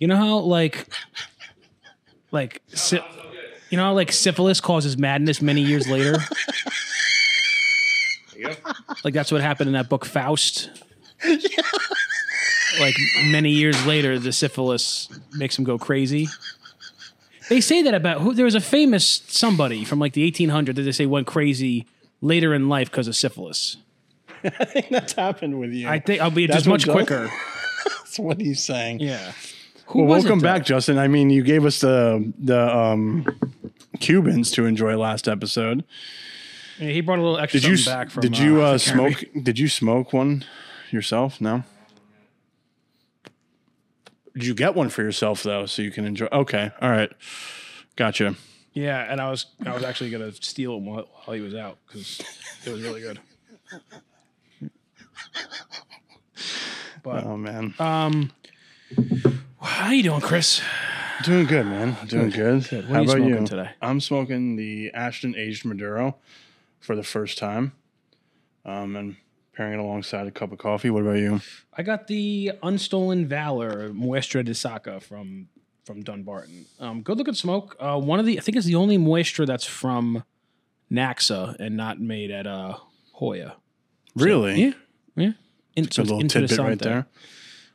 You know how like like sy- you know how like syphilis causes madness many years later? Like that's what happened in that book Faust. Like many years later, the syphilis makes him go crazy. They say that about who there was a famous somebody from like the 1800s that they say went crazy later in life because of syphilis. I think that's happened with you. I think I'll be That's just much quicker. that's what he's saying. Yeah. Who Well, it, welcome though? back, Justin. I mean, you gave us the the um, Cubans to enjoy last episode. Yeah, he brought a little extra Did you back from. did you uh, smoke? Did you smoke one yourself? No. Did you get one for yourself though, so you can enjoy? Okay, all right, gotcha. Yeah, and I was I was actually gonna steal him while, while he was out because it was really good. But Oh man, um, how you doing, Chris? doing good, man. Doing good. What How are you about smoking you? today? I'm smoking the Ashton Aged Maduro for the first time, um, and pairing it alongside a cup of coffee. What about you? I got the Unstolen Valor Muestra de Saka from from Dunbarton. Um, good looking smoke. Uh, one of the I think it's the only Muestra that's from NACSA and not made at uh, Joya. Really? Yeah, yeah. In, It's a little tidbit right there.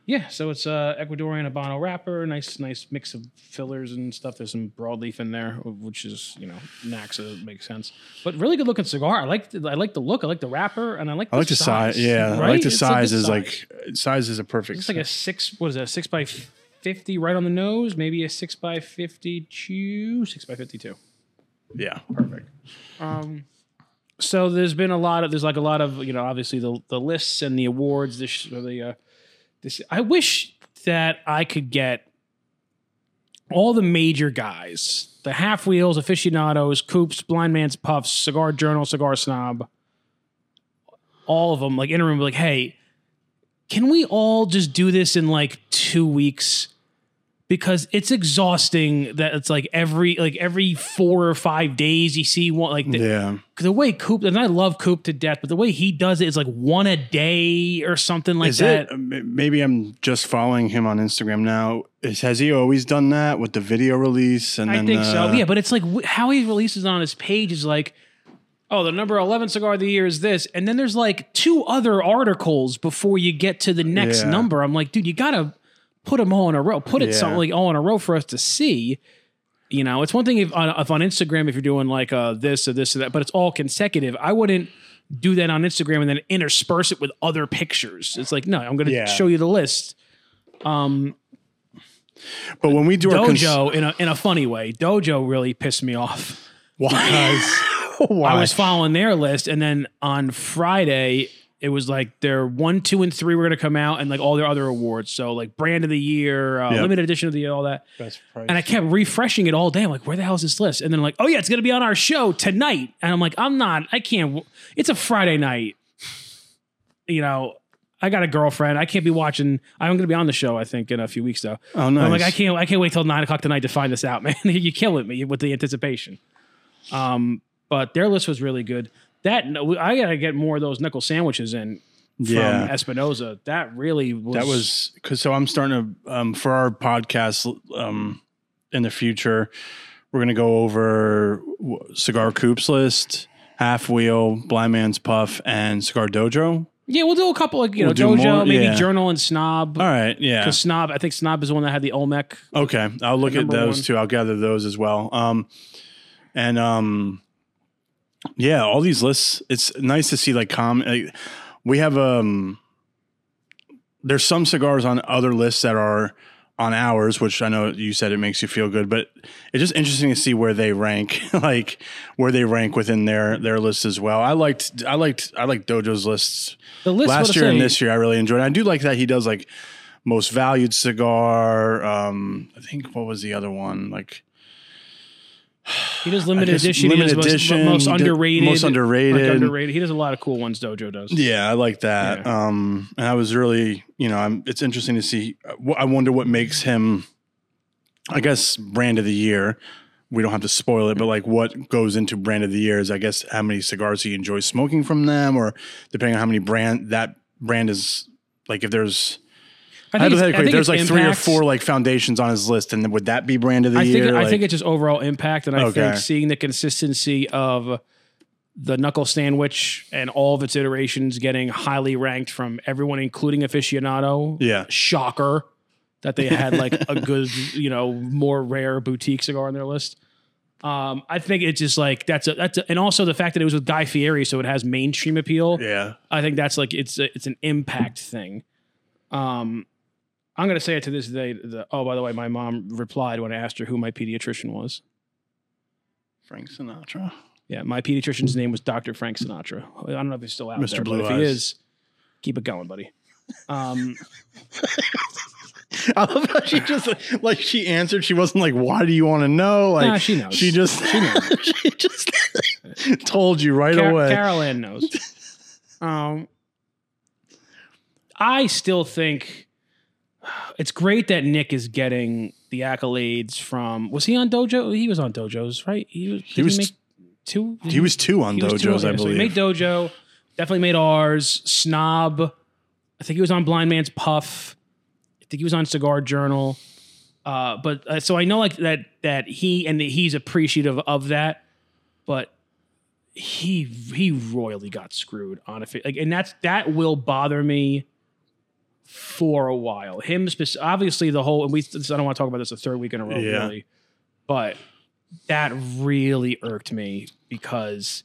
Yeah, so it's uh, Ecuadorian Habano wrapper, nice, nice mix of fillers and stuff. There's some broadleaf in there, which is you know NACSA makes sense. But really good looking cigar. I like, the, I like the look. I like the wrapper, and I like. I like the size. Yeah, I like the It's size. Is size. like size is a perfect. it's like a six. What is that? a Six by fifty, right on the nose. Maybe a six by fifty-two. Six by fifty-two. yeah. Perfect. Um, so there's been a lot of there's like a lot of you know obviously the the lists and the awards. This or the uh, this I wish that I could get all the major guys, the half wheels, aficionados, coops, blind man's puffs, cigar journal, cigar snob, all of them like in a room, like, hey, can we all just do this in like two weeks? Because it's exhausting that it's like every like every four or five days you see one like the, Yeah. the way Coop and I love Coop to death, but the way he does it is like one a day or something like Is that. it? Maybe I'm just following him on Instagram now. Is, has he always done that with the video release? And I then, think so. Yeah, but it's like how he releases on his page is like, oh, the number eleven cigar of the year is this, and then there's like two other articles before you get to the next Yeah. number. I'm like, dude, you gotta put them all in a row. Put it Yeah. something like all in a row for us to see. You know, it's one thing if on, if on Instagram if you're doing like uh, this or this or that, but it's all consecutive. I wouldn't do that on Instagram and then intersperse it with other pictures. It's like, no, I'm going to Yeah. show you the list. But when we do our cons- Dojo in a in a funny way. Dojo really pissed me off. why? why? I was following their list, and then on Friday it was like their one, two, and three were going to come out, and like all their other awards. So like brand of the year, uh, Yep. limited edition of the year, all that. Best price. And I kept refreshing it all day. I'm like, where the hell is this list? And then like, oh yeah, it's going to be on our show tonight. And I'm like, I'm not. I can't. It's a Friday night. You know. I got a girlfriend. I can't be watching. I'm going to be on the show. I think in a few weeks though. oh, nice. I'm like, I can't, I can't wait till nine o'clock tonight to find this out, man. You're killing me with the anticipation. Um, but their list was really good. That I gotta get more of those knuckle sandwiches in from Yeah. Espinosa. That really was. That was because so I'm starting to um, for our podcast um, in the future. We're going to go over cigar coops list, half wheel, blind man's puff, and cigar dojo. yeah. We'll do a couple of you know We'll do dojo, more, maybe yeah. journal and snob. All right, yeah, Because snob, I think snob is the one that had the Olmec. okay. I'll look at those one. too. I'll gather those as well. Um, and um, yeah, all these lists. It's nice to see like com. Like, we have um, there's some cigars on other lists that are on ours, which I know you said it makes you feel good, but it's just interesting to see where they rank, like where they rank within their their list as well. I liked I liked I liked Dojo's lists The list last year and this year. I really enjoyed. It. I do like that he does like most valued cigar. Um, I think what was the other one like. He does limited edition. limited he does edition, most, most underrated. most underrated. Like underrated. He does a lot of cool ones. Dojo does. Yeah, I like that. Um, and I was really, you know, I'm, it's interesting to see. uh, I wonder what makes him, I guess, brand of the year. We don't have to spoil it, but like what goes into brand of the year is, I guess, how many cigars he enjoys smoking from them, or depending on how many brand that brand is. Like if there's, I think, it's, I Hypothetically, think there's like three or four like foundations on his list, and then would that be brand of the I think year? I think it's just overall impact, and I Okay. think seeing the consistency of the knuckle sandwich and all of its iterations getting highly ranked from everyone, including aficionado. Yeah. shocker that they had like a good, you know, more rare boutique cigar on their list. Um, I think it's just like that's a that's a, and also the fact that it was with Guy Fieri, so it has mainstream appeal. yeah. I think that's like it's a, it's an impact thing. Um, I'm gonna say it to this day. The, oh, by the way, my mom replied when I asked her who my pediatrician was. Frank Sinatra. Yeah, my pediatrician's name was Dr. Frank Sinatra. I don't know if he's still out Mr. there, Blue but if Eyes. he is, keep it going, buddy. Um, I love how she just like she answered. She wasn't like, "Why do you want to know?" Like Nah, she knows. She just She knows. she just told you right Car- away. Carol Ann knows. um, I still think it's great that Nick is getting the accolades from. Was he on Dojo? He was on Dojos, right? He was. He was- make two. he was two on He was two, dojos, I okay, so he believe. made Dojo. Definitely made ours. Snob. I think he was on Blind Man's Puff. I think he was on Cigar Journal. Uh, but uh, so I know like that that he and that he's appreciative of that, but he he royally got screwed on a like, and that's that will bother me for a while. Him spec- obviously the whole and we I don't want to talk about this a third week in a row Yeah. really, but that really irked me because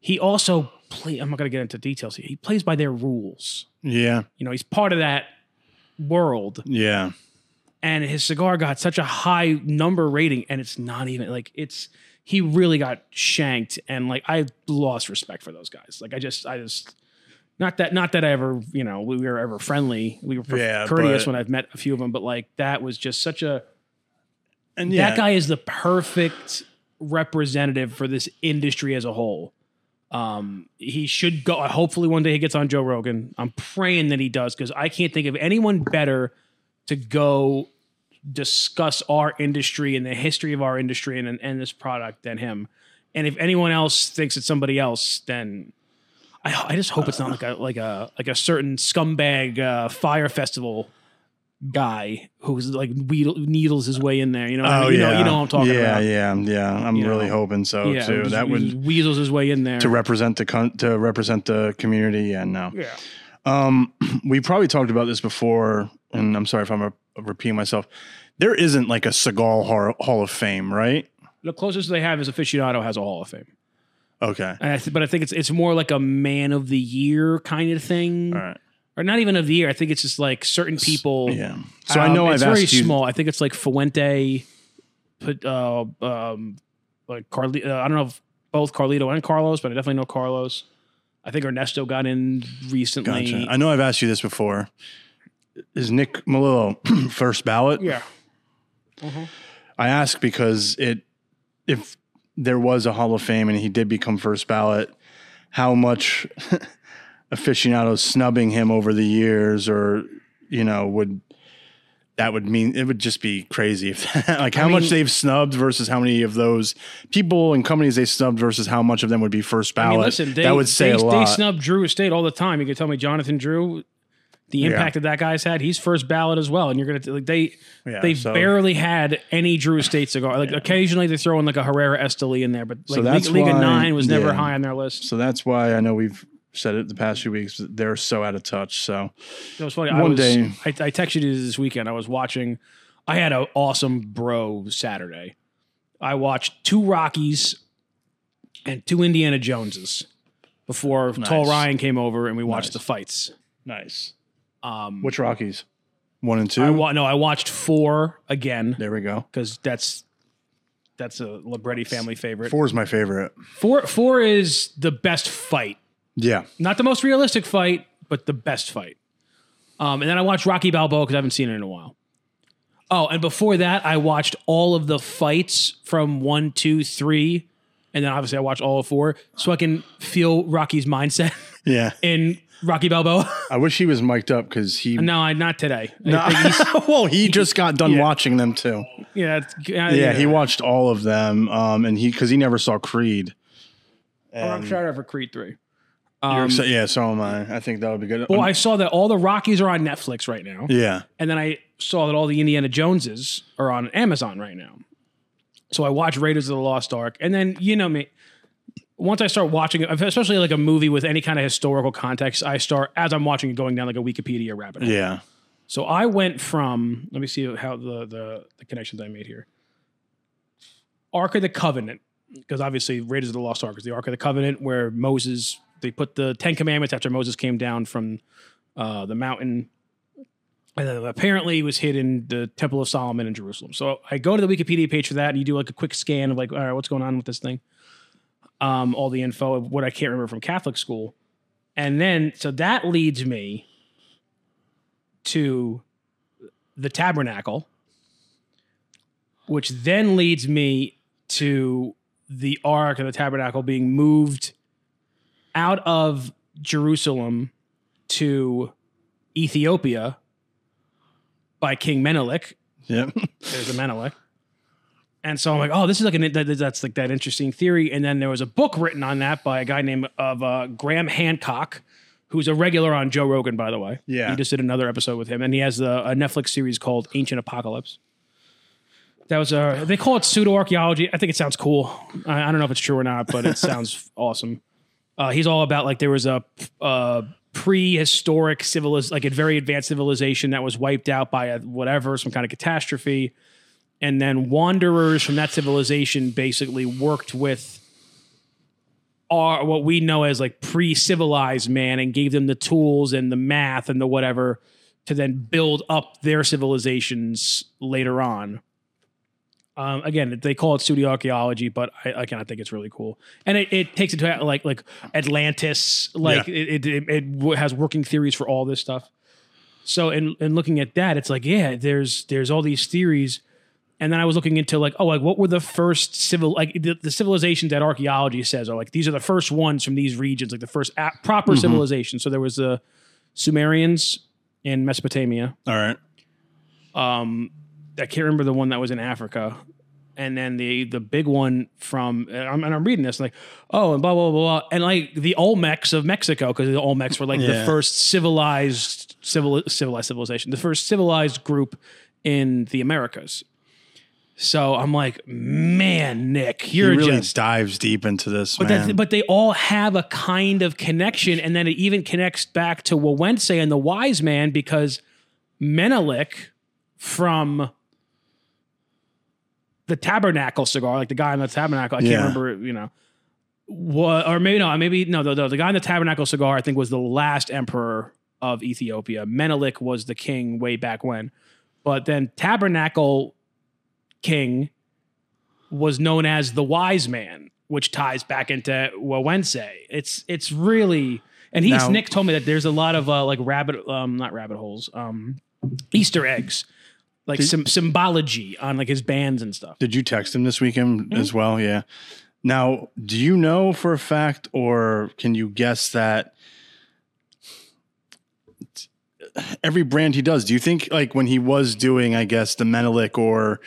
he also play. I'm not going to get into details here. He plays by their rules. yeah, You know, he's part of that world, yeah, and his cigar got such a high number rating, and it's not even like it's. He really got shanked, and like I lost respect for those guys. Like I just, I just. Not that, not that I ever, you know, we were ever friendly. We were Yeah, courteous but- when I've met a few of them, but like that was just such a and yeah, that guy is the perfect representative for this industry as a whole. Um, he should go. Hopefully, one day he gets on Joe Rogan. I'm praying that he does because I can't think of anyone better to go discuss our industry and the history of our industry and, and this product than him. And if anyone else thinks it's somebody else, then I, I just hope it's not like a like a like a certain scumbag uh, fire festival guy who's like wheedle, needles his way in there. You know, what I Oh mean? you yeah, know, you know what I'm talking yeah, about. Yeah, yeah, yeah. I'm You really know, hoping so yeah, too. just- That would weasels his way in there. to represent the con- to represent the community. Yeah, no. yeah, Um, we probably talked about this before, and I'm sorry if I'm re- repeating myself. There isn't like a hall, hall of fame, right? the closest they have is aficionado has a Hall of Fame. Okay, I th- but I think it's it's more like a man of the year kind of thing, all right, or not even of the year. I think it's just like certain people. yeah. So I Um, know it's I've very asked you. small. I think it's like Fuente, put uh, um, like Carli- uh, I don't know if both Carlito and Carlos, but I definitely know Carlos. I think Ernesto got in recently. Gotcha. I know I've asked you this before. Is Nick Melillo first ballot? yeah, I ask because it, if there was a Hall of Fame and he did become first ballot, how much aficionados snubbing him over the years, or you know, would that would mean it would just be crazy if like how much mean- they've snubbed versus how many of those people and companies they snubbed versus how much of them would be first I ballot. mean, listen, they, that would say they, a lot. They snub Drew Estate all the time. You can tell me Jonathan Drew, the impact that that guy's had. He's first ballot as well, and you're gonna like they Yeah, they've so- barely had any Drew Estate cigar. Like occasionally they throw in like a Herrera Esteli in there, but like that's League, League of why- Nine was never yeah. high on their list. so that's why I know we've said it the past few weeks. They're so out of touch. So It was funny. I One was, day- I, I texted you this weekend. I was watching. I had an awesome bro Saturday. I watched two Rockies and two Indiana Joneses before Tall Ryan came over and we watched Nice. the fights. nice. Um, Which Rockies? One and two. I wa- no, I watched four again there we go. because that's that's a Libretti family favorite. Four is my favorite. Four four is the best fight, Yeah. not the most realistic fight, but the best fight. Um, and then I watched Rocky Balboa because I haven't seen it in a while. Oh, and before that, I watched all of the fights from one, two, three, and then obviously I watched all of four, so I can feel Rocky's mindset Yeah. in Rocky Balboa. I wish he was mic'd up because he. no, I not today. I well, he just got done Yeah. watching them too. yeah, it's- uh, Yeah, he watched all of them, um, and he because he never saw Creed. I'm And- excited for Creed three. Um, exci- yeah, so am I. I think that would be good. well, I saw that all the Rockies are on Netflix right now, yeah, and then I saw that all the Indiana Joneses are on Amazon right now. So I watched Raiders of the Lost Ark, and then you know me. Once I start watching it, especially like a movie with any kind of historical context, I start as I'm watching it going down like a Wikipedia rabbit hole. yeah, So I went from let me see how the the, the connections I made here. Ark of the Covenant, because obviously Raiders of the Lost Ark is the Ark of the Covenant where Moses they put the Ten Commandments after Moses came down from uh, the mountain. And apparently it was hid in the Temple of Solomon in Jerusalem. So I go to the Wikipedia page for that, and you do like a quick scan of like, all right, what's going on with this thing? Um, all the info of what I can't remember from Catholic school. And then so that leads me to the tabernacle, which then leads me to the ark and the tabernacle being moved out of Jerusalem to Ethiopia by King Menelik. yeah. There's a Menelik. And so I'm like, oh, this is like an that, that's like that interesting theory. And then there was a book written on that by a guy named of uh, Graham Hancock, who's a regular on Joe Rogan, by the way. Yeah. he just did another episode with him, and he has a, a Netflix series called Ancient Apocalypse. That was a they call it pseudo archaeology. I think it sounds cool. I, I don't know if it's true or not, but it sounds awesome. Uh, he's all about like there was a, a prehistoric civilization, like a very advanced civilization that was wiped out by a whatever some kind of catastrophe, and then wanderers from that civilization basically worked with our what we know as like pre-civilized man and gave them the tools and the math and the whatever to then build up their civilizations later on. Um, again, they call it pseudo archaeology, but I, I think it's really cool, and it, it takes it to like like Atlantis, like Yeah. it, it, it it has working theories for all this stuff. So, in in looking at that, it's like yeah, there's there's all these theories, and then I was looking into like oh like what were the first civil like the, the civilizations that archaeology says are like these are the first ones from these regions, like the first proper civilization. So there was the Sumerians in Mesopotamia. All right. Um, I can't remember the one that was in Africa. And then the the big one from and I'm, and I'm reading this like oh and blah blah blah blah and like the Olmecs of Mexico because the Olmecs were like the first civilized civil civilized civilization the first civilized group in the Americas. So I'm like, man, Nick, you're really just dives deep into this, but, man. but they all have a kind of connection, and then it even connects back to Güegüense and the wise man because Menelik from the Tabernacle cigar, like the guy in the Tabernacle, I can't remember, you know, what or maybe no, maybe no, the, the, the guy in the Tabernacle cigar, I think was the last emperor of Ethiopia. Menelik was the king way back when, but then Tabernacle king was known as the wise man, which ties back into Güegüense. It's it's really and he's Now- Nick told me that there's a lot of uh, like rabbit um not rabbit holes um Easter eggs like some symbology on like his bands and stuff. Did you text him this weekend Mm-hmm. as well? Yeah. Now, do you know for a fact, or can you guess that every brand he does? Do you think, like, when he was doing, I guess, the Menelik or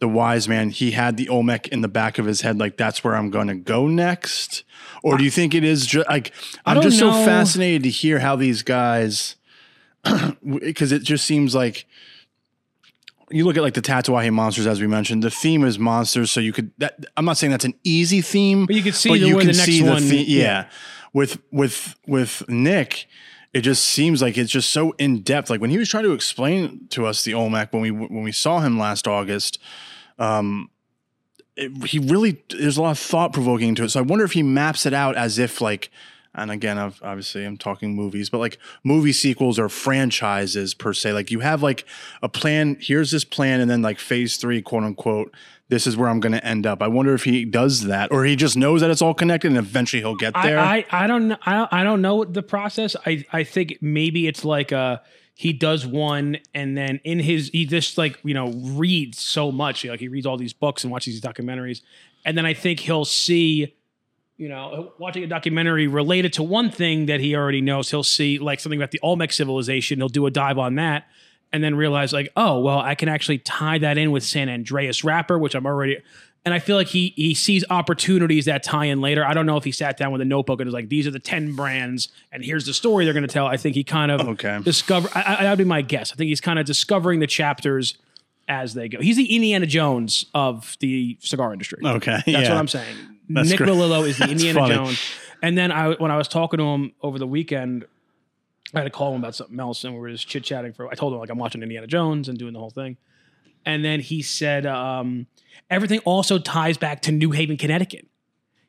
the Wise Man, he had the Olmec in the back of his head, like, that's where I'm going to go next? Or do you think it is just like, I'm just so fascinated to hear how these guys, because it just seems like you look at like the Tatuaje monsters, as we mentioned. The theme is monsters, so you could. That, I'm not saying that's an easy theme, But you could see the- where the next one- the- yeah. yeah. With with with Nick, it just seems like it's just so in depth. Like when he was trying to explain to us the Olmec when we when we saw him last August, um, it, he really there's a lot of thought provoking to it. So I wonder if he maps it out as if like. And again, I've, obviously, I'm talking movies, but like movie sequels or franchises per se. Like you have like a plan. Here's this plan, and then like phase three, quote unquote. This is where I'm going to end up. I wonder if he does that, or he just knows that it's all connected, and eventually he'll get there. I, I I don't know I don't, I don't know the process. I I think maybe it's like uh he does one and then in his he just like you know reads so much. Like he reads all these books and watches these documentaries. And then I think he'll see you know watching a documentary related to one thing that he already knows. He'll see like something about the Olmec civilization. He'll do a dive on that and then realize like oh well I can actually tie that in with San Andrés Wrapper which I'm already And I feel like he he sees opportunities that tie in later. I don't know if he sat down with a notebook and was like, "These are the ten brands, and here's the story they're going to tell." I think he kind of Okay. discover. I, I, that'd be my guess. I think he's kind of discovering the chapters as they go. He's the Indiana Jones of the cigar industry. Okay. That's yeah. what I'm saying. That's Nick great. Melillo is the Indiana funny. Jones. And then I, when I was talking to him over the weekend, I had to call him about something else, and we were just chit chatting for. I told him like I'm watching Indiana Jones and doing the whole thing, and then he said um, everything also ties back to New Haven, Connecticut.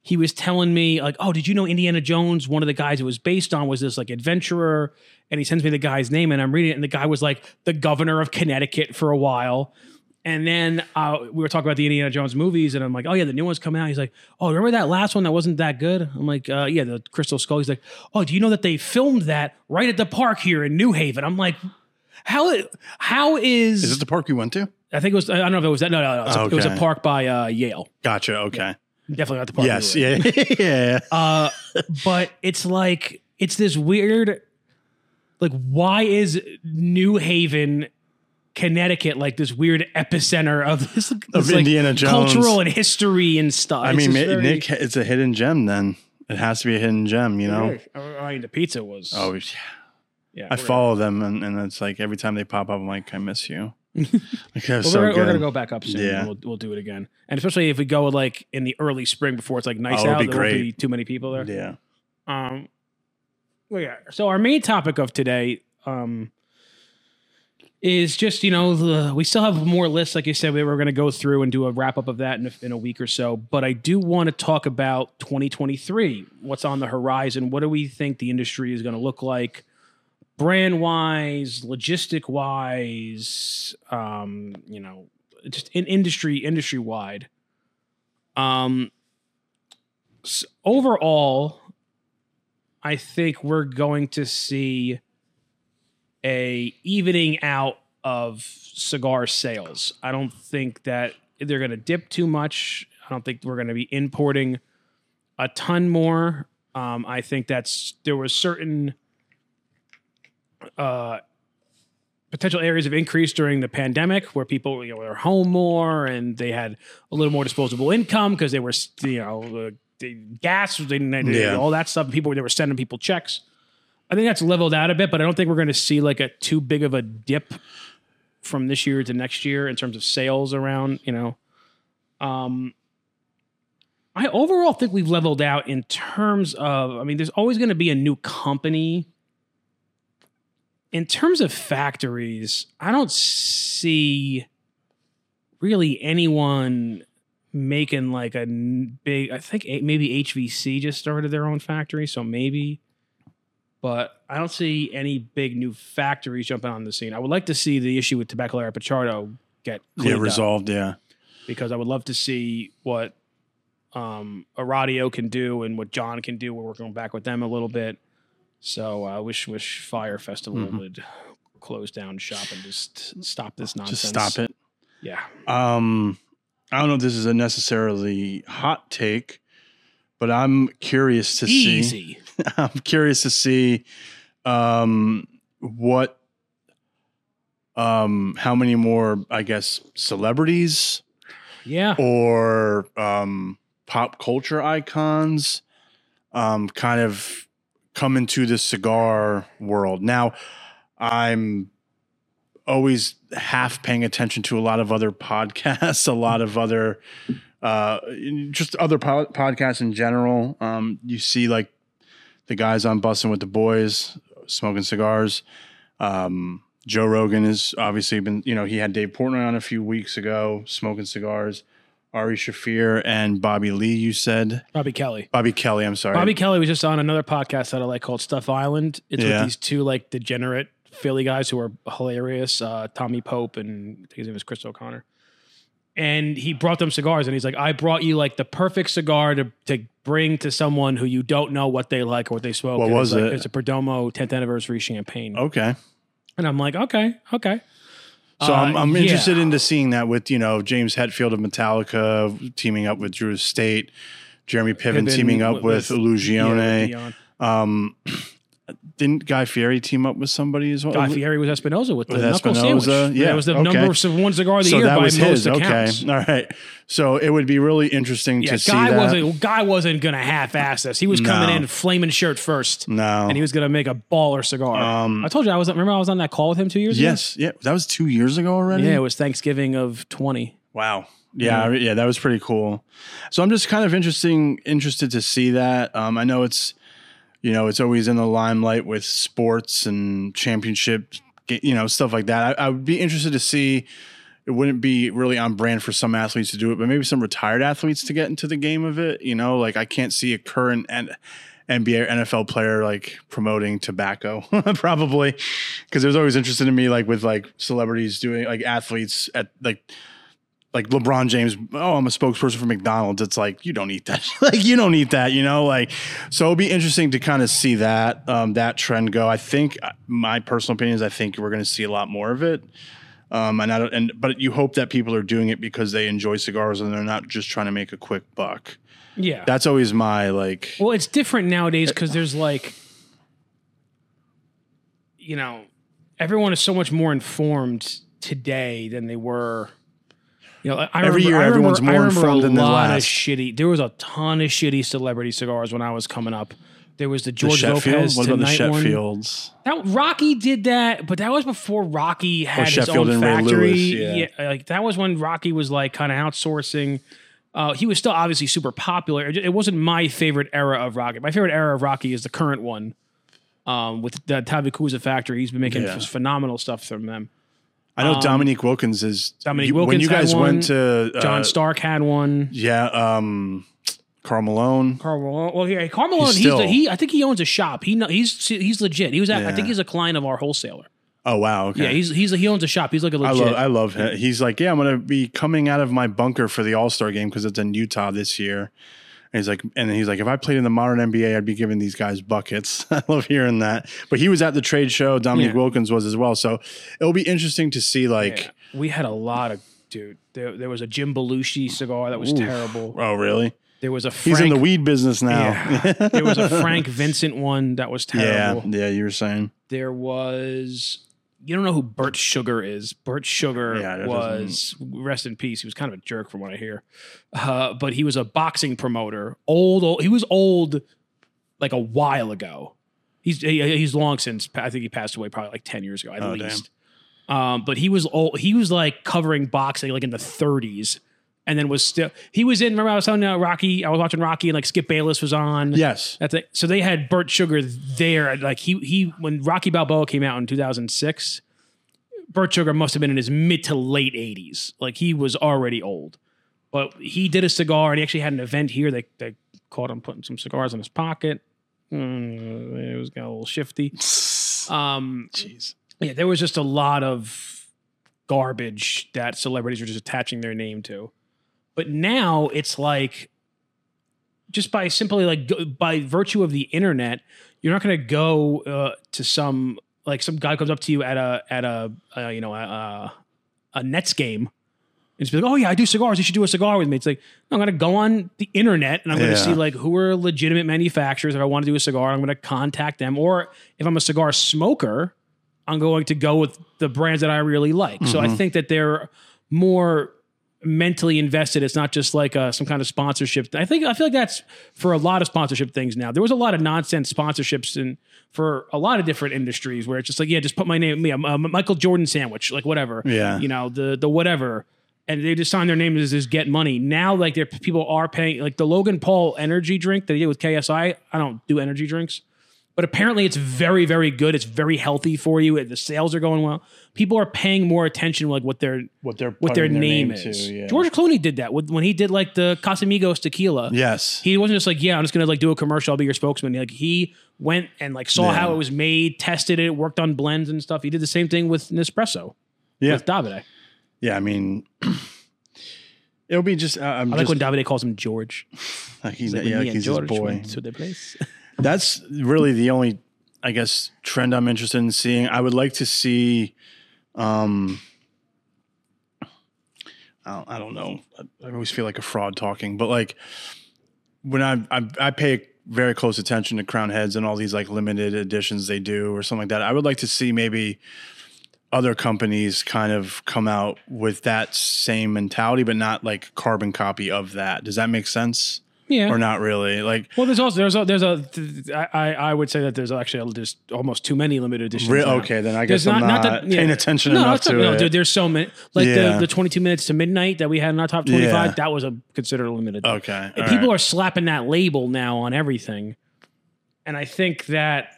He was telling me like, "Oh, did you know Indiana Jones? One of the guys it was based on was this like adventurer." And he sends me the guy's name, and I'm reading it, and the guy was like the governor of Connecticut for a while. And then uh, we were talking about the Indiana Jones movies, and I'm like, "Oh yeah, the new one's coming out." He's like, "Oh, remember that last one that wasn't that good?" I'm like, uh, "Yeah, the Crystal Skull." He's like, "Oh, do you know that they filmed that right at the park here in New Haven?" I'm like, "How? How is?" Is it the park we went to? I think it was. I don't know if it was that. No, no, no. It was, a, it was a park by uh, Yale. Gotcha. Okay. Definitely not the park. Yes. Yeah. yeah. Uh, but it's like it's this weird. Like, why is New Haven, Connecticut, like this weird epicenter of this, this, like, Indiana Jones. cultural and history and stuff? I It's mean, very- Nick, it's a hidden gem. Then it has to be a hidden gem. You know. I mean, the pizza was. Oh, yeah. yeah. I follow them, and, and it's like every time they pop up, I'm like, I miss you. like, Well, so we're, we're gonna go back up soon. Yeah. and We'll, we'll do it again, and especially if we go like in the early spring before it's like nice Oh, out. be there won't be too many people there. Yeah. Um, well, yeah. So our main topic of today, um, is just you know the, we still have more lists, like you said. We were going to go through and do a wrap up of that in a, in a week or so. But I do want to talk about 2023. What's on the horizon? What do we think the industry is going to look like? Brand wise, logistic wise, um, you know, just in industry industry wide. Um, s- overall, I think we're going to see a evening out of cigar sales. I don't think that they're going to dip too much. I don't think we're going to be importing a ton more. Um, I think that's there was certain uh, potential areas of increase during the pandemic where people you know were home more and they had a little more disposable income because they were you know uh, the gas they, they, Yeah. all that stuff. People they were sending people checks. I think that's leveled out a bit but i don't think we're going to see like a too big of a dip from this year to next year in terms of sales around you know? Um i overall think we've leveled out in terms of i mean there's always going to be a new company in terms of factories, I don't see really anyone making like a big. I think maybe HVC just started their own factory, so maybe. But I don't see any big new factories jumping on the scene. I would like to see the issue with Tabacalera Pichardo get Yeah. cleaned up Resolved. Yeah. because I would love to see what um, Aradio can do and what John can do. We're working back with them a little bit. So I wish wish Fire Festival Mhm. would close down shop and just stop this nonsense. Just stop it. Yeah. Um, I don't know if this is a necessarily hot take, but I'm curious to see. I'm curious to see um, what, um, how many more, I guess, celebrities Yeah. or um, pop culture icons um, kind of come into the cigar world. Now, I'm always half paying attention to a lot of other podcasts, a lot of other uh, just other po- podcasts in general. Um, you see like the guys on Bussin' with the Boys smoking cigars. Um, Joe Rogan has obviously been, you know, he had Dave Portnoy on a few weeks ago smoking cigars. Ari Shaffir and Bobby Lee, you said. Bobby Kelly. Bobby Kelly, I'm sorry. Bobby Kelly was just on another podcast that I like called Stuff Island. It's Yeah. with these two like degenerate Philly guys who are hilarious, uh, Tommy Pope and I think his name is Chris O'Connor. And he brought them cigars, and he's like, "I brought you like the perfect cigar to to bring to someone who you don't know what they like or what they smoke." What And was it's like, it? It's a Perdomo 10th anniversary champagne, Okay. and I'm like, "Okay, okay." So I'm, Uh, I'm yeah. interested into seeing that with, you know, James Hetfield of Metallica teaming up with Drew Estate, Jeremy Piven Piven teaming up with- with, with- Illusione. Yeah, Um, didn't Guy Fieri team up with somebody as well? Guy Fieri was Espinosa with the With knuckle Espinosa? sandwich. Yeah, that was the okay. number of one cigar of the so year that by was most his. accounts. Okay, all right. So it would be really interesting Yeah, to see guy that. wasn't guy wasn't gonna half-ass this. He was coming in flaming shirt first, no. and he was gonna make a baller cigar. Um, I told you I was. Remember I was on that call with him two years ago? yes, yeah, that was two years ago already. Yeah, it was Thanksgiving of twenty. Wow. Yeah, I- yeah, that was pretty cool. So I'm just kind of interesting interested to see that. Um, I know it's you know it's always in the limelight with sports and championship, you know, stuff like that. I, I would be interested to see. It wouldn't be really on brand for some athletes to do it, but maybe some retired athletes to get into the game of it. You know, like I can't see a current and NBA NFL player like promoting tobacco, probably, because it was always interested in me, like with like celebrities doing like athletes at like like LeBron James, oh, I'm a spokesperson for McDonald's. It's like you don't eat that. like you don't eat that, you know. Like so, it'll be interesting to kind of see that um, that trend go. I think uh, my personal opinion is I think we're going to see a lot more of it. Um, and I don't, and but you hope that people are doing it because they enjoy cigars and they're not just trying to make a quick buck. Yeah. That's always my like. well, it's different nowadays because there's like, you know, everyone is so much more informed today than they were. You know, I Every remember, year I everyone's remember, more I remember informed than the last. Of shitty. There was a ton of shitty celebrity cigars when I was coming up. There was the The George Sheffield. Lopez What about the Tonight one. Sheffields? That Rocky did that, but that was before Rocky had his Sheffield own factory. Lewis, yeah. like that was when Rocky was like kind of outsourcing. Uh, he was still obviously super popular. It it wasn't my favorite era of Rocky. My favorite era of Rocky is the current one, um, with the Tavicusa factory. He's been making Yeah. phenomenal stuff from them. I know Um, Dominique Wilkins is. Dominique you- when Wilkins you guys one. went to uh, John Stark had one. yeah, um, Karl Malone. Karl Malone. Well, yeah, Karl Malone. He's He's, still- the, he. I think he owns a shop. He he's he's legit. He was. At, I think he's a client of our wholesaler. Oh wow, okay. Yeah, he's he's he owns a shop. He's like a I legit. love I love him. He's like, yeah, I'm gonna be coming out of my bunker for the All Star game because it's in Utah this year. And he's like, and then he's like, if I played in the modern NBA, I'd be giving these guys buckets. I love hearing that. But he was at the trade show. Dominique Yeah. Wilkins was as well. So it'll be interesting to see, like, Yeah. we had a lot of dude. There, there was a Jim Belushi cigar that was terrible. oh really? There was a He's in the weed business now. Yeah. there was a Frank Vincent one that was terrible. yeah, yeah. You were saying, There was you don't know who Bert Sugar is. Bert Sugar Yeah, was rest in peace. He was kind of a jerk from what I hear, uh, but he was a boxing promoter. Old, old, he was old like a while ago. He's he, he's long since. I think he passed away probably like ten years ago at Oh, least. Um, but he was old. He was like covering boxing like in the 30s, and then was still. He was in. Remember, I was telling you Rocky. I was watching Rocky, and like Skip Bayless was on. yes, That's it. So they had Bert Sugar there. Like he he when Rocky Balboa came out in 2006, Bert Sugar must have been in his mid to late 80s. Like he was already old. But he did a cigar and he actually had an event here. They they caught him putting some cigars in his pocket. Mm, it was got a little shifty. Um, jeez. yeah, there was just a lot of garbage that celebrities were just attaching their name to. But now it's like just by simply like go, by virtue of the internet, you're not going to go uh, to some like some guy comes up to you at a at a uh, you know a, a, Nets game and just be like, "Oh yeah, I do cigars. You should do a cigar with me." It's like no, I'm going to go on the internet and I'm going to Yeah. see like who are legitimate manufacturers. If I want to do a cigar, I'm going to contact them. Or if I'm a cigar smoker, I'm going to go with the brands that I really like. So I Mm-hmm. think that they're more mentally invested. It's not just like uh, some kind of sponsorship. I think I feel like that's for a lot of sponsorship things now. There was a lot of nonsense sponsorships and for a lot of different industries where it's just like, yeah, just put my name, me, a Michael Jordan sandwich, like whatever. Yeah. you know the the whatever. And they just sign their name as, as get money. Now, like, there people are paying, like the Logan Paul energy drink that he did with KSI. I don't do energy drinks, but apparently it's very, very good. It's very healthy for you. The sales are going well. People are paying more attention, like what their What their what their name, to, is. yeah. George Clooney did that when he did like the Casamigos tequila. Yes. He wasn't just like, yeah, I'm just gonna like do a commercial. I'll be your spokesman. Like he went and like saw Yeah. how it was made, tested it, worked on blends and stuff. He did the same thing with Nespresso yeah. with Davide. Yeah. I mean, it'll be just. Uh, I'm I like just. when Davide calls him George. like he's, Like yeah, like he's his boy. to the place. That's really the only, I guess, trend I'm interested in seeing. I would like to see, um, I don't, know. I, always feel like a fraud talking, but like when I, I I pay very close attention to Crown Heads and all these like limited editions they do or something like that. I would like to see maybe other companies kind of come out with that same mentality, but not like carbon copy of that. Does that make sense? Yeah. Or not really? Like, Well, there's also there's a, there's a I I would say that there's actually there's almost too many limited editions. re- okay, then I There's guess I'm not, that- paying yeah. attention no, enough to not- no, it. dude. There's so many like Yeah. the the 22 minutes to midnight that we had in our top 25. Yeah. That was a considered a limited. okay, people right. are slapping that label now on everything, and I think that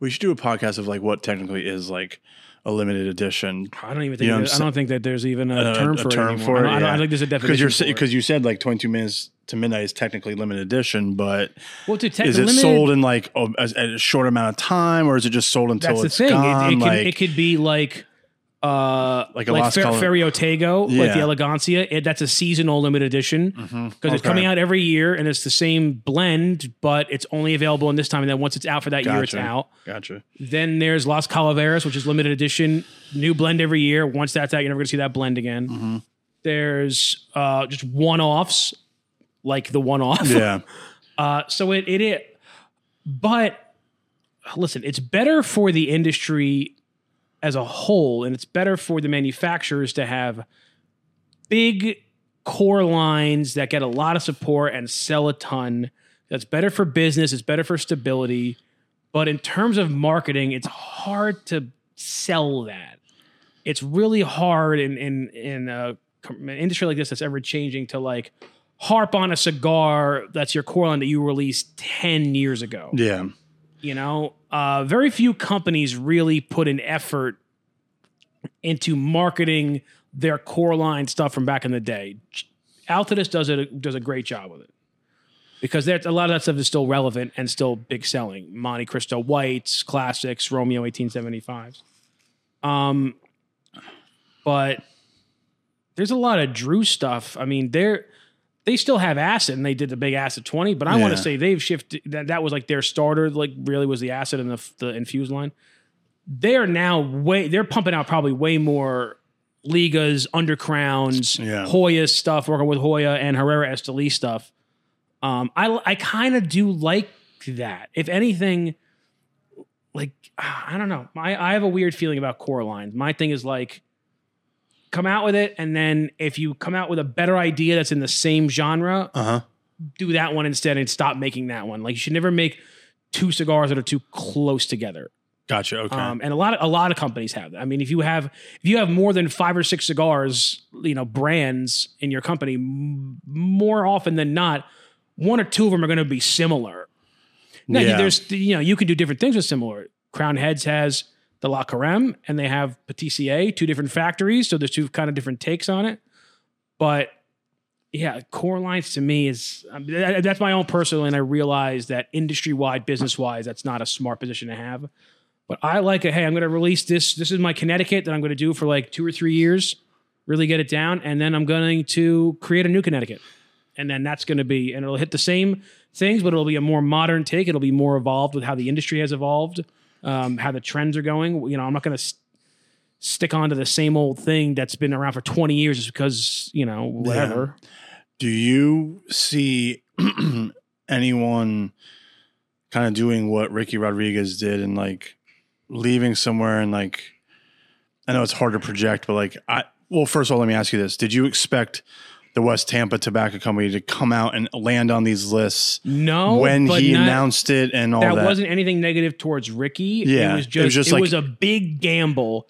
we should do a podcast of like what technically is like a limited edition. I don't even think You know that- I'm don't think that there's even a, A- term a for term it for I, it, I, don't, I don't think there's a Because definition. it. because you said like 22 minutes to midnight is technically limited edition, but well, to tech, is it limited, sold in like a, a, a short amount of time, or is it just sold until That's the it's thing. It- gone? It, like, could, it could be like uh Like a like Fer- Col- Ferio Tego, like the Elegancia. It, that's a seasonal limited edition because it's Okay. coming out every year and it's the same blend, but it's only available in this time. And then once it's out for that year, it's out. Gotcha. Then there's Las Calaveras, which is limited edition, new blend every year. Once that's out, you're never going to see that blend again. Mm-hmm. There's uh, just one offs, like the one off. Yeah. Uh, so it it, it, but listen, it's better for the industry as a whole, and it's better for the manufacturers to have big core lines that get a lot of support and sell a ton. That's better for business. It's better for stability. But in terms of marketing, it's hard to sell that. It's really hard in in in a an industry like this that's ever changing to like harp on a cigar that's your core line that you released 10 years ago Yeah. you know uh, very few companies really put an effort into marketing their core line stuff from back in the day. Altadis does it does a great job with it. Because a lot of that stuff is still relevant and still big selling. Montecristo whites classics romeo 1875s um but there's a lot of drew stuff. I mean they're they still have acid and they did the big acid 20 but i want to say they've shifted that that was like their starter like really was the acid and the, the infused line. They are now way they're pumping out probably way more ligas undercrowns Yeah. Joya stuff working with Joya and herrera esteli stuff. Um i i kind of do like that. If anything like i don't know. I, I have a weird feeling about core lines. My thing is like come out with it and then if you come out with a better idea that's in the same genre Uh huh. do that one instead and stop making that one like you should never make two cigars that are too close together Gotcha. Okay. um, and a lot of a lot of companies have that. I mean, if you have if you have more than five or six cigars, you know, brands in your company, m- more often than not, one or two of them are going to be similar. Now, Yeah. there's you know you can do different things with similar. Crown Heads has the La Carême, and they have Patissier, two different factories, so there's two kind of different takes on it. But yeah, core lines to me is um, that- that's my own personal, and I realize that industry wide, business wise, that's not a smart position to have. But I like it. Hey, I'm going to release this. This is my Connecticut that I'm going to do for like two or three years, really get it down, and then I'm going to create a new Connecticut, and then that's going to be, and it'll hit the same things, but it'll be a more modern take. It'll be more evolved with how the industry has evolved, um, how the trends are going. You know, I'm not going to st- stick on to the same old thing that's been around for 20 years just because you know whatever. Do you see anyone kind of doing what Ricky Rodriguez did and like leaving somewhere and like I know it's hard to project, but like I well, first of all, let me ask you this: Did you expect the West Tampa Tobacco Company to come out and land on these lists No, when he not- announced it and all that, that? wasn't anything negative towards Ricky. Yeah, it was just, it was, like- a big gamble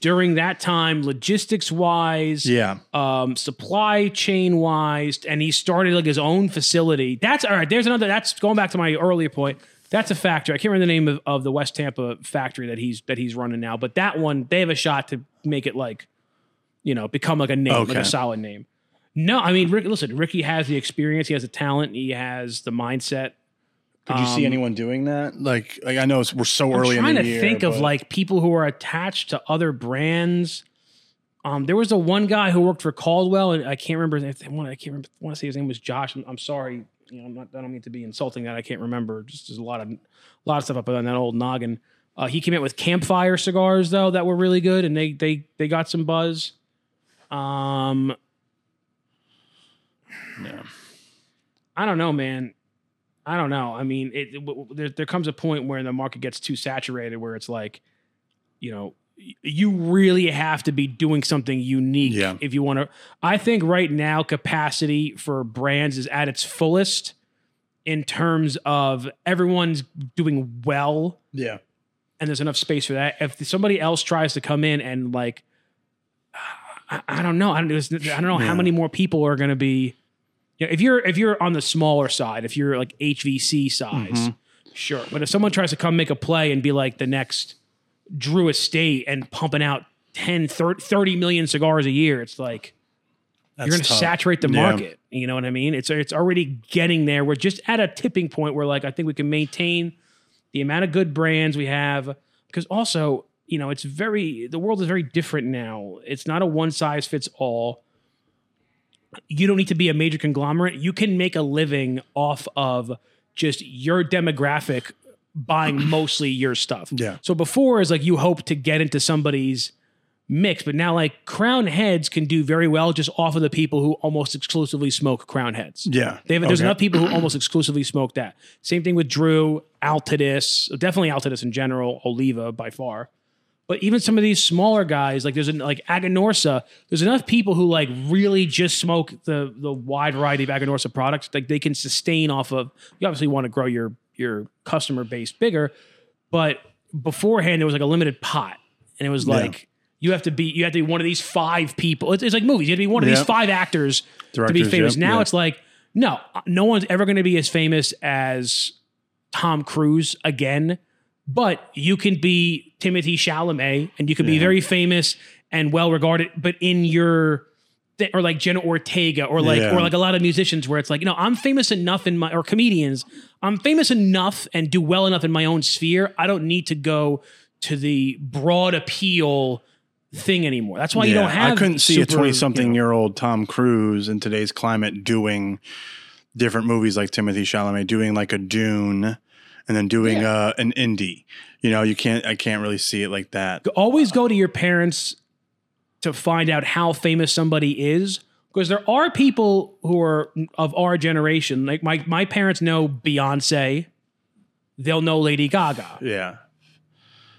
during that time, logistics wise, yeah, um, supply chain wise, and he started like his own facility. That's all right. There's another. That's going back to my earlier point. That's a factory. I can't remember the name of, of the West Tampa factory that he's that he's running now, but that one they have a shot to make it like, you know, become like a name, like a solid name. No, I mean, Rick, listen, Ricky has the experience, he has the talent, he has the mindset. Could you see Um, anyone doing that? Like, like I know it's, we're so early. I'm early in trying the to year. think of like people who are attached to other brands. Um, there was a one guy who worked for Caldwell, and I can't remember if they want. I can't remember. I want to say his name was Josh. I'm, I'm sorry. You know, I'm not. I don't mean to be insulting that. I can't remember. Just there's a lot of a lot of stuff up on that old noggin. Uh, he came out with campfire cigars though that were really good, and they they they got some buzz. Um, Yeah. I don't know, man. I don't know. I mean, it, it- w- there, there comes a point where the market gets too saturated where it's like, you know, you really have to be doing something unique Yeah. if you want to. I think right now capacity for brands is at its fullest in terms of everyone's doing well Yeah. and there's enough space for that. If somebody else tries to come in and like, I, I don't know, I don't, I don't know Yeah. how many more people are going to be. You know, if you're if you're on the smaller side, if you're like HVC size, Mm-hmm. sure. But if someone tries to come make a play and be like the next Drew Estate and pumping out 10, 30, 30 million cigars a year, it's like That's you're going to saturate the Yeah. market. You know what I mean? It's it's already getting there. We're just at a tipping point where like I think we can maintain the amount of good brands we have because also you know it's very the world is very different now. It's not a one size fits all. You don't need to be a major conglomerate. You can make a living off of just your demographic buying mostly your stuff. Yeah. So before is like you hope to get into somebody's mix, but now like Crowned Heads can do very well just off of the people who almost exclusively smoke Crowned Heads. Yeah. They have, There's Okay. enough people who almost exclusively smoke that. Same thing with Drew, Altadis, definitely Altadis in general, Oliva by far. But even some of these smaller guys, like there's an, like Aganorsa, there's enough people who like really just smoke the the wide variety of Aganorsa products. Like they can sustain off of. You obviously want to grow your your customer base bigger, but beforehand there was like a limited pot, and it was like you have to be you have to be one of these five people. It's, it's like movies. You have to be one of these five actors to be famous. yep, now yeah. it's like no, no one's ever going to be as famous as Tom Cruise again. But you can be Timothée Chalamet, and you can be very famous and well regarded, but in your th- or like Jenna Ortega, or like Yeah. or like a lot of musicians, where it's like you know I'm famous enough in my or comedians, I'm famous enough and do well enough in my own sphere. I don't need to go to the broad appeal thing anymore. That's why you don't have. I couldn't see a super, you know- twenty-something-year-old Tom Cruise in today's climate doing different movies like Timothée Chalamet, doing like a Dune, and then doing uh, an indie. You know, you can't. I can't really see it like that. always go to your parents to find out how famous somebody is because there are people who are of our generation like my my parents know Beyonce they'll know Lady Gaga Yeah,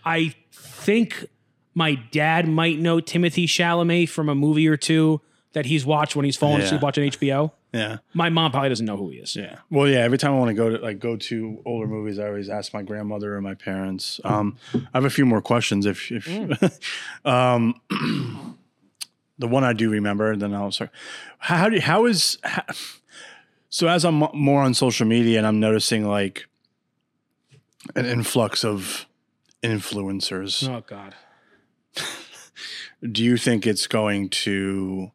I think my dad might know Timothée Chalamet from a movie or two that he's watched when he's fallen Yeah. asleep watching HBO yeah, my mom probably doesn't know who he is yeah. Well, yeah. Every time I want to go to like go to older movies, I always ask my grandmother or my parents. Um, I have a few more questions. If, if um, the one I do remember, then I'll start. How, how do how is how, so as I'm more on social media and I'm noticing like an influx of influencers. oh god Do you think it's going to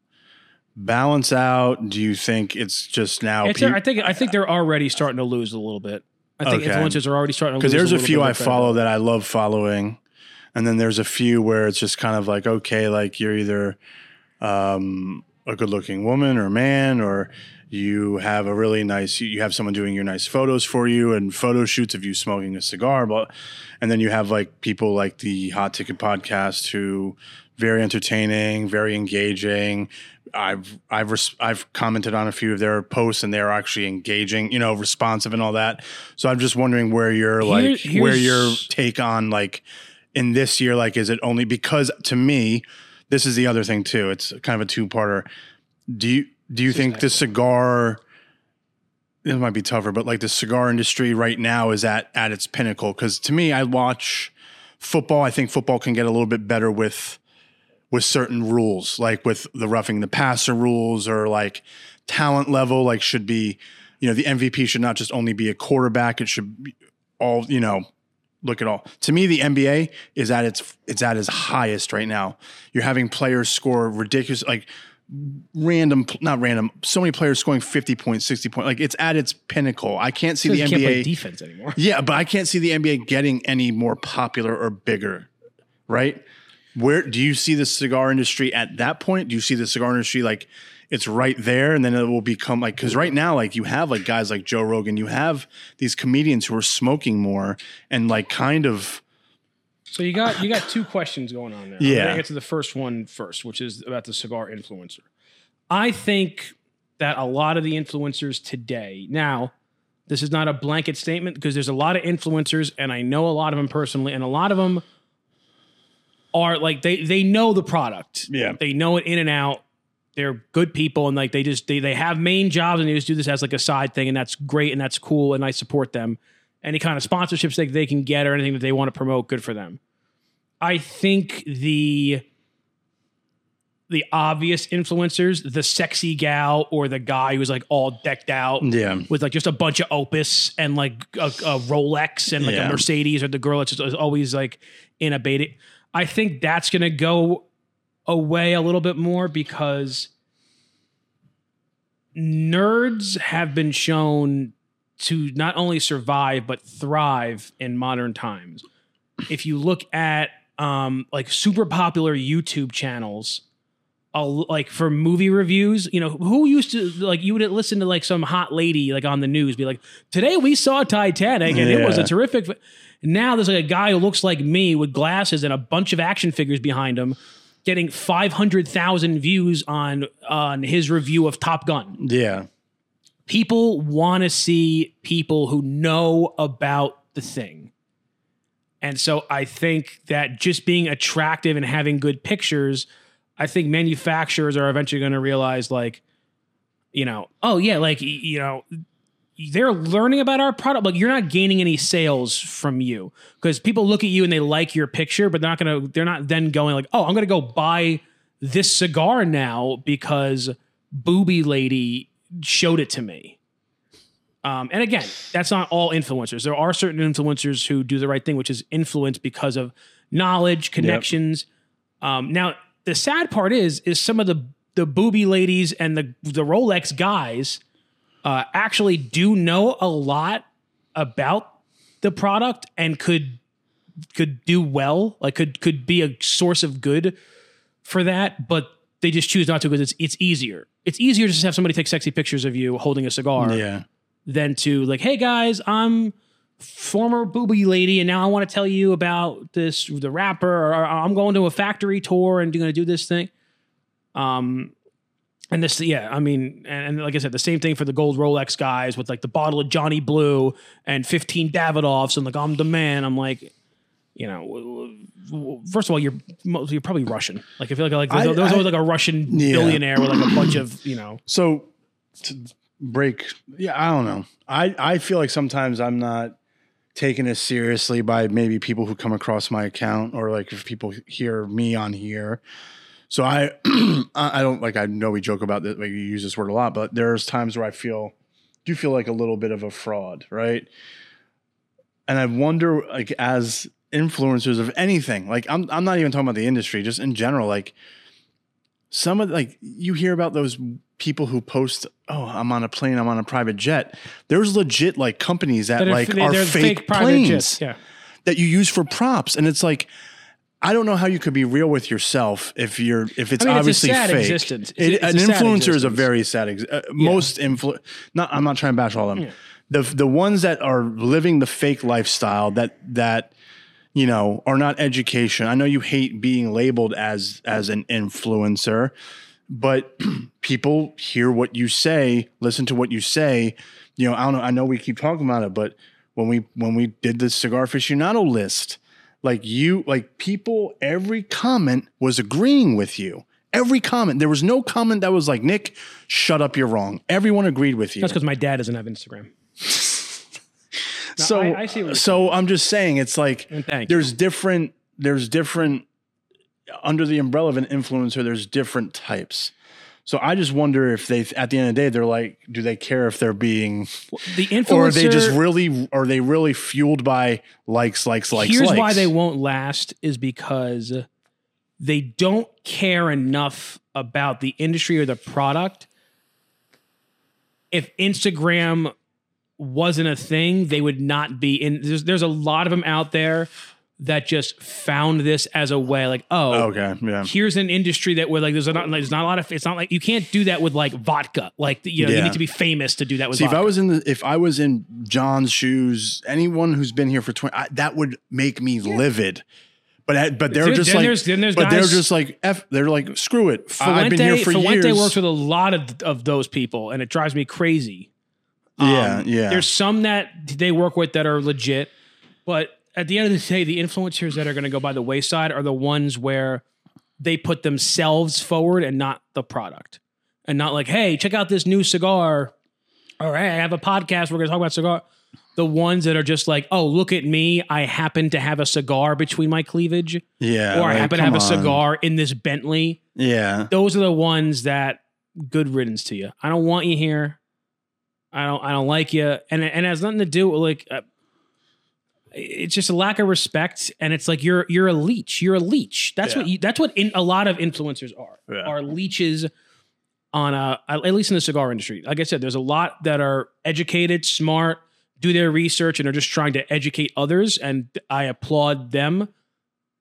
balance out? Do you think it's just now? It's, peop- I think I think they're already starting to lose a little bit I think Okay. influencers are already starting to because lose there's a little few I follow that I love following, and then there's a few where it's just kind of like okay, like you're either um, a good-looking woman or man, or you have a really nice, you have someone doing your nice photos for you and photo shoots of you smoking a cigar, but and then you have like people like the Hot Ticket podcast who very entertaining, very engaging. I've I've res- I've commented on a few of their posts and they're actually engaging, you know, responsive and all that. So I'm just wondering where your like Here- where your take on like in this year like is it only because to me this is the other thing too. It's kind of a two-parter. Do you do you think the cigar it might be tougher, but like the cigar industry right now is at at its pinnacle cuz to me I watch football. I think football can get a little bit better with with certain rules, like with the roughing the passer rules or like talent level, like should be, you know, the MVP should not just only be a quarterback. It should be all, you know, look at all. To me, the NBA is at its it's at its highest right now. You're having players score ridiculous like random not random so many players scoring 50 points 60 points like it's at its pinnacle i can't see Because the you can't play nba defense anymore. yeah, but I can't see the NBA getting any more popular or bigger, right? Where do you see the cigar industry at that point? Do you see the cigar industry like it's right there and then it will become like cuz right now like you have like guys like Joe Rogan, you have these comedians who are smoking more and like kind of So you got you got two questions going on there. Yeah. I'm gonna get to the first one first, which is about the cigar influencer. I think that a lot of the influencers today now, This is not a blanket statement because there's a lot of influencers, and I know a lot of them personally, and a lot of them are like they they know the product. Yeah. They know it in and out. They're good people and like they just they they have main jobs and they just do this as like a side thing and that's great and that's cool and I support them. Any kind of sponsorships that they can get or anything that they want to promote, good for them. I think the the obvious influencers, the sexy gal or the guy who's like all decked out Yeah. with like just a bunch of Opus and like a, a Rolex and like Yeah. a Mercedes, or the girl that's just always like in a beta. I think that's gonna go away a little bit more because nerds have been shown to not only survive but thrive in modern times. If you look at um, like super popular YouTube channels, like for movie reviews, you know, who used to like you would listen to like some hot lady like on the news be like, "Today we saw Titanic and it was a terrific." fi-" Now there's like a guy who looks like me with glasses and a bunch of action figures behind him, getting five hundred thousand views on on his review of Top Gun. Yeah. People want to see people who know about the thing. And so I think that just being attractive and having good pictures, I think manufacturers are eventually going to realize, like, you know, oh yeah, like you know, they're learning about our product. Like you're not gaining any sales from you because people look at you and they like your picture, but they're not gonna. They're not then going like, oh, I'm gonna go buy this cigar now because Booby Lady showed it to me. Um, and again, that's not all influencers. There are certain influencers who do the right thing, which is influence because of knowledge, connections. Um, now, the sad part is, is some of the the booby ladies and the the Rolex guys uh, actually do know a lot about the product and could could do well, like could could be a source of good for that, but they just choose not to because it's it's easier. It's easier to just have somebody take sexy pictures of you holding a cigar Yeah. than to like, hey guys, I'm former booby lady, and now I want to tell you about this the rapper, or, or I'm going to a factory tour and going to do this thing. Um, and this, yeah, I mean, and, and like I said, the same thing for the gold Rolex guys with like the bottle of Johnny Blue and 15 Davidoffs, and like I'm the man. I'm like, you know, first of all, you're you're probably Russian. Like I feel like like there's, I- there was I- always like a Russian Yeah. billionaire with like a bunch of you know. So to break, yeah, I don't know. I I feel like sometimes I'm not taken as seriously by maybe people who come across my account or like if people hear me on here. So I I don't like I know we joke about that. like you use this word a lot, but there's times where I feel do feel like a little bit of a fraud, right? And I wonder like as influencers of anything, like I'm I'm not even talking about the industry, just in general, like some of like you hear about those people who post, oh, I'm on a plane, I'm on a private jet. There's legit like companies that, that like they- are fake, private planes. Yeah. that you use for props, and it's like. I don't know how you could be real with yourself if you're if it's I mean, it's a obviously sad fake. existence. It's It- an it's a sad influencer is a very sad. Ex- uh, Most influ not. I'm not trying to bash all of them. The the ones that are living the fake lifestyle that that you know are not education. I know you hate being labeled as as an influencer, but people hear what you say, listen to what you say. You know, I don't know. I know we keep talking about it, but when we when we did the cigar aficionado list, like you, like people, every comment was agreeing with you. Every comment, there was no comment that was like, "Nick, shut up, you're wrong." Everyone agreed with you. That's because my dad doesn't have Instagram. No, so I- I see what you're so I'm just saying it's like there's different there's different under the umbrella of an influencer there's different types so i just wonder if they at the end of the day they're like do they care if they're being The influencer. or are they just really are they really fueled by likes likes likes here's likes? why they won't last is because they don't care enough about the industry or the product. If Instagram wasn't a thing, they would not be in. There's, there's a lot of them out there that just found this as a way, like, oh, okay yeah here's an industry that where like there's not like, there's not a lot of it's not like you can't do that with like vodka. Like you know you need to be famous to do that with See, if. I was in the, if I was in John's shoes, anyone who's been here for twenty, I, that would make me livid. But I- but they're just then like, there's- then there's but they're just like, f. They're like, screw it. I- I've been here for Fuente years. works with a lot of, of those people, and it drives me crazy. Yeah, Um, yeah. There's some that they work with that are legit, but at the end of the day, the influencers that are going to go by the wayside are the ones where they put themselves forward and not the product, and not like, hey, check out this new cigar, All right, I have a podcast. We're going to talk about cigar. The ones that are just like, oh, look at me. I happen to have a cigar between my cleavage, Yeah. or I like, happen to have come a cigar in this Bentley Yeah. those are the ones that good riddance to you. I don't want you here. I don't. I don't like you, and and it has nothing to do with like. Uh, It's just a lack of respect, and it's like you're you're a leech. You're a leech. That's what you. That's what in, a lot of influencers are. Yeah. Are leeches on a at least in the cigar industry. Like I said, there's a lot that are educated, smart, do their research, and are just trying to educate others, and I applaud them.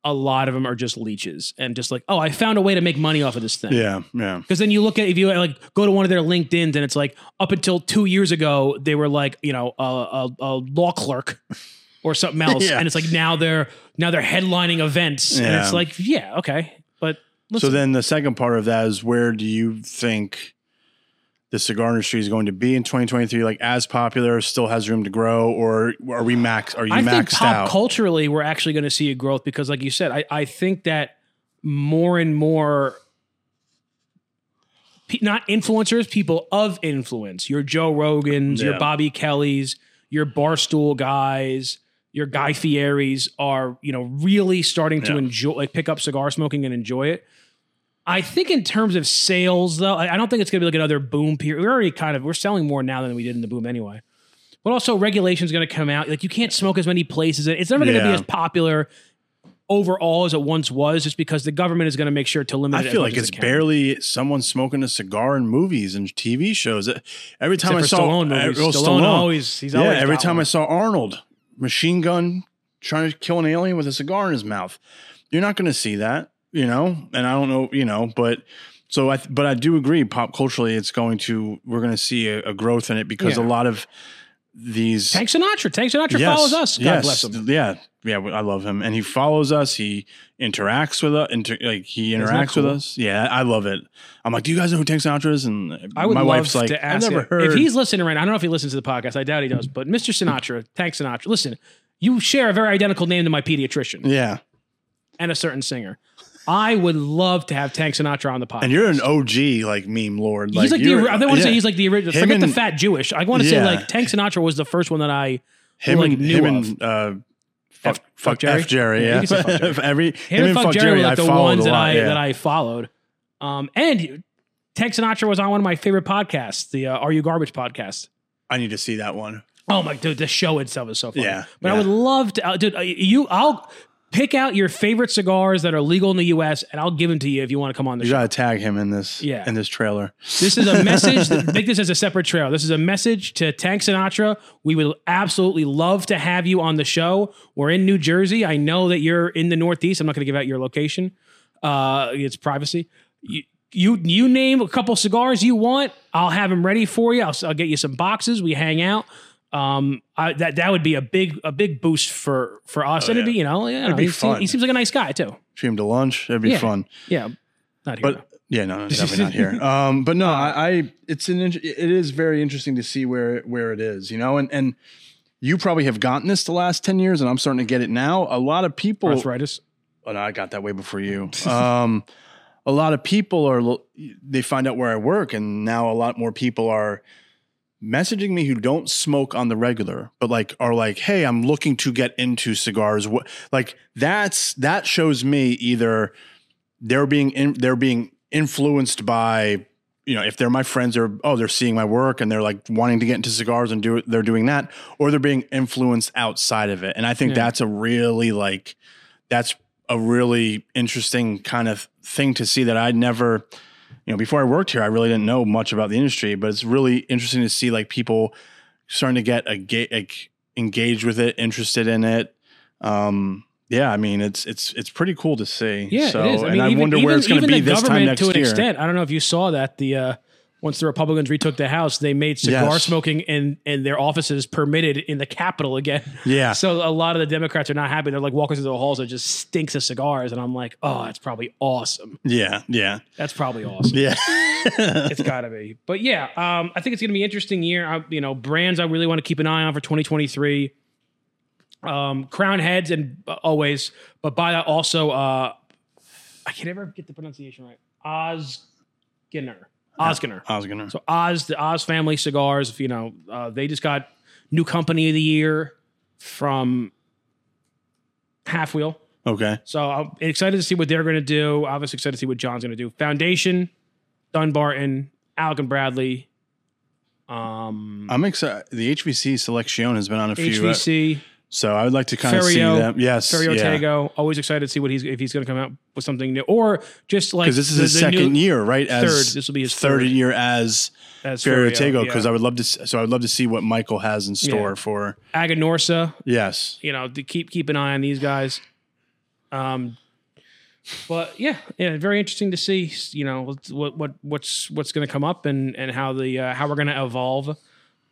A lot of them are just leeches and just like, oh, I found a way to make money off of this thing. Yeah. Yeah. Because then you look at if you like go to one of their LinkedIn's and it's like up until two years ago they were like you know a, a, a law clerk or something else, Yeah. and it's like now they're now they're headlining events, and it's like yeah okay, but So then the second part of that is where do you think the cigar industry is going to be in 2023? Like as popular, still has room to grow, or are we max? Are you I think maxed pop out? culturally we're actually going to see a growth because like you said, I I think that more and more. Not influencers, people of influence. Your Joe Rogans, your Yeah. Bobby Kellys, your Barstool guys, your Guy Fieri's are you know really starting to Yeah. enjoy like pick up cigar smoking and enjoy it. I think in terms of sales though, I don't think it's going to be like another boom period. We're already kind of we're selling more now than we did in the boom anyway. But also regulations going to come out. Like you can't smoke as many places. It's never going to be as popular overall as it once was, just because the government is going to make sure to limit. I feel like it's it barely someone smoking a cigar in movies and TV shows. Every time Except I saw Stallone movies. oh, Stallone, always he's yeah, always every time one. I saw Arnold machine gun trying to kill an alien with a cigar in his mouth, you're not going to see that, you know. And I don't know, you know, but so I, but I do agree. Pop culturally, it's going to we're going to see a, a growth in it because Yeah. a lot of these Tank Sinatra. Tank Sinatra follows us. God yes, bless him. Yeah, yeah, I love him, and he follows us. He interacts with us. Inter, like he interacts with us. Yeah, I love it. I'm like, do you guys know who Tank Sinatra is? And I would my wife's like, to I've never him. heard. if he's listening right now. I don't know if he listens to the podcast. I doubt he does. But Mr. Sinatra, Tank Sinatra, listen. You share a very identical name to my pediatrician yeah, and a certain singer. I would love to have Tank Sinatra on the podcast. and you're an OG like meme lord. He's like the. I don't want to say he's like the original. Him Forget the fat Jewish. I want to say like Tank Sinatra was the first one that I him like, and knew him of. and uh, fuck, F- fuck, Jerry? F Jerry. Yeah, Yeah, fuck Jerry. every him, and Fuck Jerry, were like I the ones that lot, I yeah. that I followed. Um, and Tank Sinatra was on one of my favorite podcasts, the uh, Are You Garbage podcast. I need to see that one. Oh my dude, the show itself is so fun. Yeah, but I would love to, uh, dude. uh, You, I'll pick out your favorite cigars that are legal in the U.S. and I'll give them to you if you want to come on the You show. You gotta tag him in this. Yeah. in this trailer. This is a message. make this as a separate trail. This is a message to Tank Sinatra. We would absolutely love to have you on the show. We're in New Jersey. I know that you're in the Northeast. I'm not going to give out your location. Uh, it's privacy. You, you you name a couple cigars you want. I'll have them ready for you. I'll, I'll get you some boxes. We hang out. Um, I, that that would be a big a big boost for for us. and it'd be you know, you know be he, seems, fun. he seems like a nice guy too. Treat him to lunch. It'd be Yeah. fun. Yeah, not here. But yeah, no, no, definitely not here. Um, but no, I, I it's an it is very interesting to see where where it is, you know, and and you probably have gotten this the last ten years, and I'm starting to get it now. A lot of people, arthritis. oh, no, I got that way before you. Um, a lot of people are they find out where I work, and now a lot more people are messaging me who don't smoke on the regular, but like are like, hey, I'm looking to get into cigars. What like that's that shows me either they're being in, they're being influenced by you know if they're my friends or oh they're seeing my work and they're like wanting to get into cigars and do it they're doing that or they're being influenced outside of it and i think Yeah. that's a really like that's a really interesting kind of thing to see that i never you know before i worked here i really didn't know much about the industry but it's really interesting to see like people starting to get a ga- like engaged with it interested in it um yeah i mean it's it's it's pretty cool to see Yeah, so it is. I and mean, i even, wonder even, where it's going to be this time next to an year extent. I don't know if you saw that the uh, once the Republicans retook the House, they made cigar Yes. smoking in in their offices permitted in the Capitol again. Yeah. So a lot of the Democrats are not happy. They're like walking through the halls that just stinks of cigars, and I'm like, oh, that's probably awesome. Yeah. Yeah. That's probably awesome. Yeah. it's got to be. But yeah, um, I think it's going to be an interesting year. I, you know, brands I really want to keep an eye on for 2023. Um, Crowned Heads and uh, always, but by that also, uh, I can never get the pronunciation right. Osgener. Osgener. I was. So Oz, the Oz family cigars, If you know, uh, they just got new company of the year from halfwheel. Okay. So I'm excited to see what they're going to do. Obviously excited to see what John's going to do. Foundation, Dunbarton, Alec and Bradley, um, I'm excited. The HVC Selection has been on a few, uh, HVC, so I would like to kind of see them. Yes, Ferio yeah. Tego. Always excited to see what he's if he's going to come out with something new, or just like Because this is the- his the second new- year, right? As third. This will be his third third. year as as Ferio Ferio, Tego. yeah. Because I would love to. So I would love to see what Michael has in store Yeah. for. Aganorsa. Yes. You know, to keep keep an eye on these guys. Um, but yeah, yeah, very interesting to see. You know what what what's what's going to come up and and how the uh, how we're going to evolve.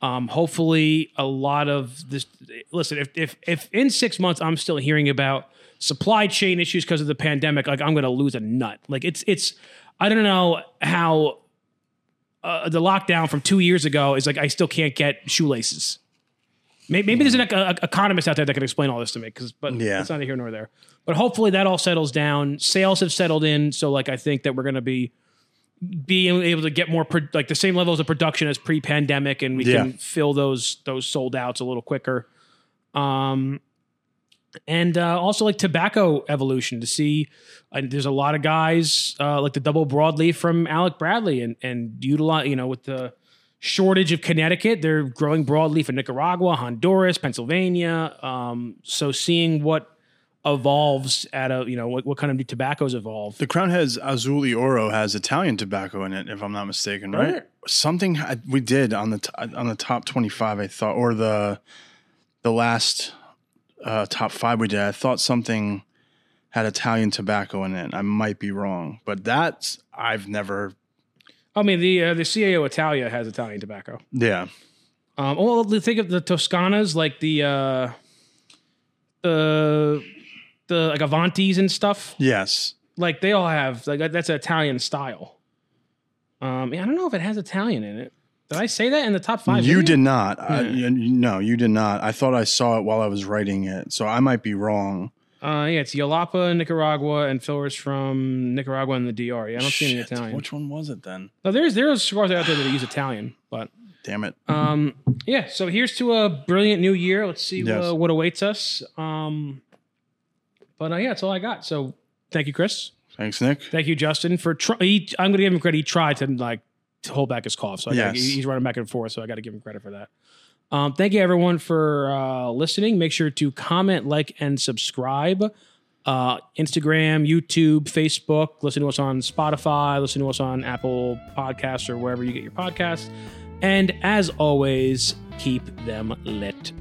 Um, hopefully, a lot of this. Listen, if if if in six months I'm still hearing about supply chain issues because of the pandemic, like I'm going to lose a nut. Like it's it's. I don't know how uh, the lockdown from two years ago is like I still can't get shoelaces. Maybe, maybe there's an ec- uh, economist out there that can explain all this to me, because but Yeah. it's neither here nor there. But hopefully that all settles down. Sales have settled in, so like I think that we're going to be being able to get more pro- like the same levels of production as pre-pandemic, and we Yeah. can fill those those sold outs a little quicker. Um, and uh, also like tobacco evolution to see. Uh, there's a lot of guys uh, like the double broadleaf from Alec Bradley, and and utilize you know with the shortage of Connecticut, they're growing broadleaf in Nicaragua, Honduras, Pennsylvania. Um, so seeing what evolves at a you know what, what kind of new tobaccos evolve. The Crown has Azuli Oro has Italian tobacco in it, if I'm not mistaken, right? it? Something I- we did on the t- on the top 25, I thought, or the the last uh, top five we did. I thought something had Italian tobacco in it. I might be wrong, but that's I've never. I mean the uh, the CAO Italia has Italian tobacco. Yeah, Um, well, think of the Toscanas, like the uh, the the like Avantis and stuff. yes, Like they all have like that's an Italian style. Um, yeah, I don't know if it has Italian in it. Did I say that in the top five? you did. I, you- no, you did not. I thought I saw it while I was writing it, so I might be wrong. Uh, yeah, it's Jalapa, Nicaragua, and fillers from Nicaragua and the DR. Yeah, I don't see any Italian. Which one was it then? No, there's there's cigars out there that use Italian, but Damn it. um, yeah. So here's to a brilliant new year. Let's see Yes. uh, what awaits us. Um, but uh, yeah, that's all I got. So thank you, Chris. Thanks, Nick. Thank you, Justin, for. Try- he, I'm going to give him credit. He tried to like to hold back his cough, so I gotta, he's running back and forth. So I got to give him credit for that. Um, thank you, everyone, for uh, listening. Make sure to comment, like, and subscribe. Uh, Instagram, YouTube, Facebook. Listen to us on Spotify. Listen to us on Apple Podcasts or wherever you get your podcasts. And as always, keep them lit.